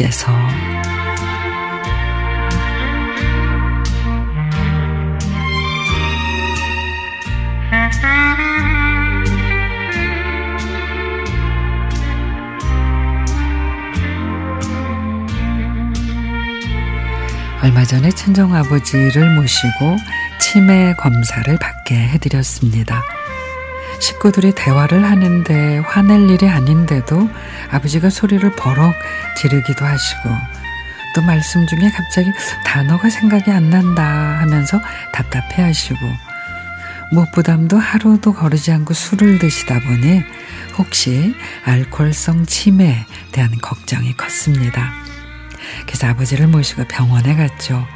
위해서 얼마 전에 친정 아버지를 모시고 치매 검사를 받게 해드렸습니다. 식구들이 대화를 하는데 화낼 일이 아닌데도 아버지가 소리를 버럭 지르기도 하시고 또 말씀 중에 갑자기 단어가 생각이 안 난다 하면서 답답해 하시고 무엇보담도 하루도 거르지 않고 술을 드시다 보니 혹시 알코올성 치매에 대한 걱정이 컸습니다. 그래서 아버지를 모시고 병원에 갔죠.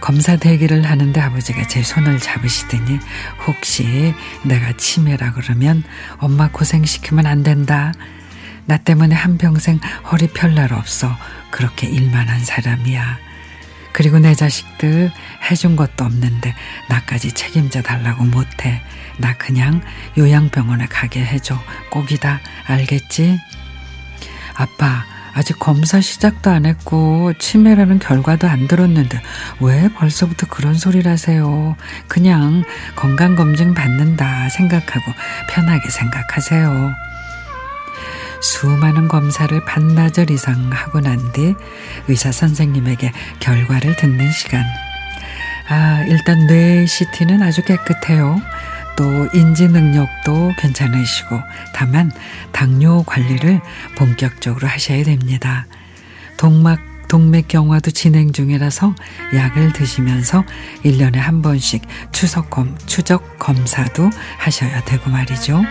검사 대기를 하는데 아버지가 제 손을 잡으시더니 혹시 내가 치매라 그러면 엄마 고생시키면 안 된다. 나 때문에 한평생 허리 펼 날 없어. 그렇게 일만 한 사람이야. 그리고 내 자식들 해준 것도 없는데 나까지 책임져 달라고 못해. 나 그냥 요양병원에 가게 해줘. 꼭이다. 알겠지? 아빠, 아직 검사 시작도 안 했고 치매라는 결과도 안 들었는데 왜 벌써부터 그런 소리를 하세요? 그냥 건강검진 받는다 생각하고 편하게 생각하세요. 수많은 검사를 반나절 이상 하고 난 뒤 의사 선생님에게 결과를 듣는 시간. 아, 일단 뇌 CT는 아주 깨끗해요. 또 인지 능력도 괜찮으시고 다만 당뇨 관리를 본격적으로 하셔야 됩니다. 동막 동맥경화도 진행 중이라서 약을 드시면서 1년에 한 번씩 추석검, 추적 검사도 하셔야 되고 말이죠.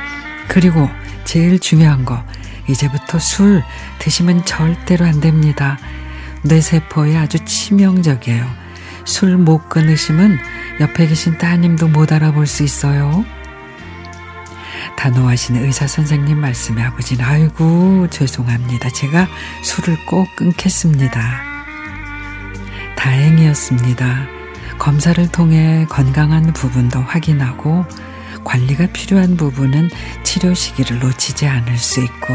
그리고 제일 중요한 거, 이제부터 술 드시면 절대로 안 됩니다. 뇌세포에 아주 치명적이에요. 술 못 끊으시면 옆에 계신 따님도 못 알아볼 수 있어요. 단호하시는 의사 선생님 말씀에 아버지는 아이고 죄송합니다. 제가 술을 꼭 끊겠습니다. 다행이었습니다. 검사를 통해 건강한 부분도 확인하고 관리가 필요한 부분은 치료 시기를 놓치지 않을 수 있고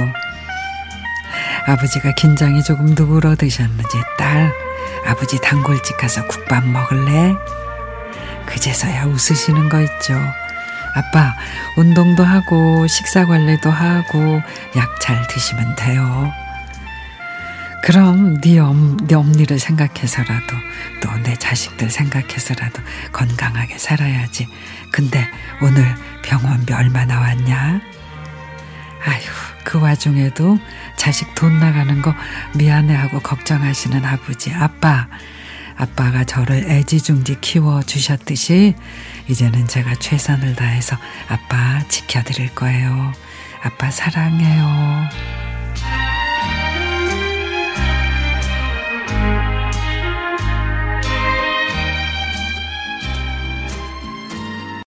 아버지가 긴장이 조금 누그러드셨는지 딸 아버지 단골집 가서 국밥 먹을래? 그제서야 웃으시는 거 있죠. 아빠, 운동도 하고, 식사 관리도 하고, 약 잘 드시면 돼요. 그럼 네, 엄, 네 엄니를 생각해서라도, 또 내 자식들 생각해서라도 건강하게 살아야지. 근데 오늘 병원비 얼마 나왔냐? 아휴, 그 와중에도 자식 돈 나가는 거 미안해하고 걱정하시는 아버지, 아빠. 아빠가 저를 애지중지 키워주셨듯이 이제는 제가 최선을 다해서 아빠 지켜드릴 거예요. 아빠 사랑해요.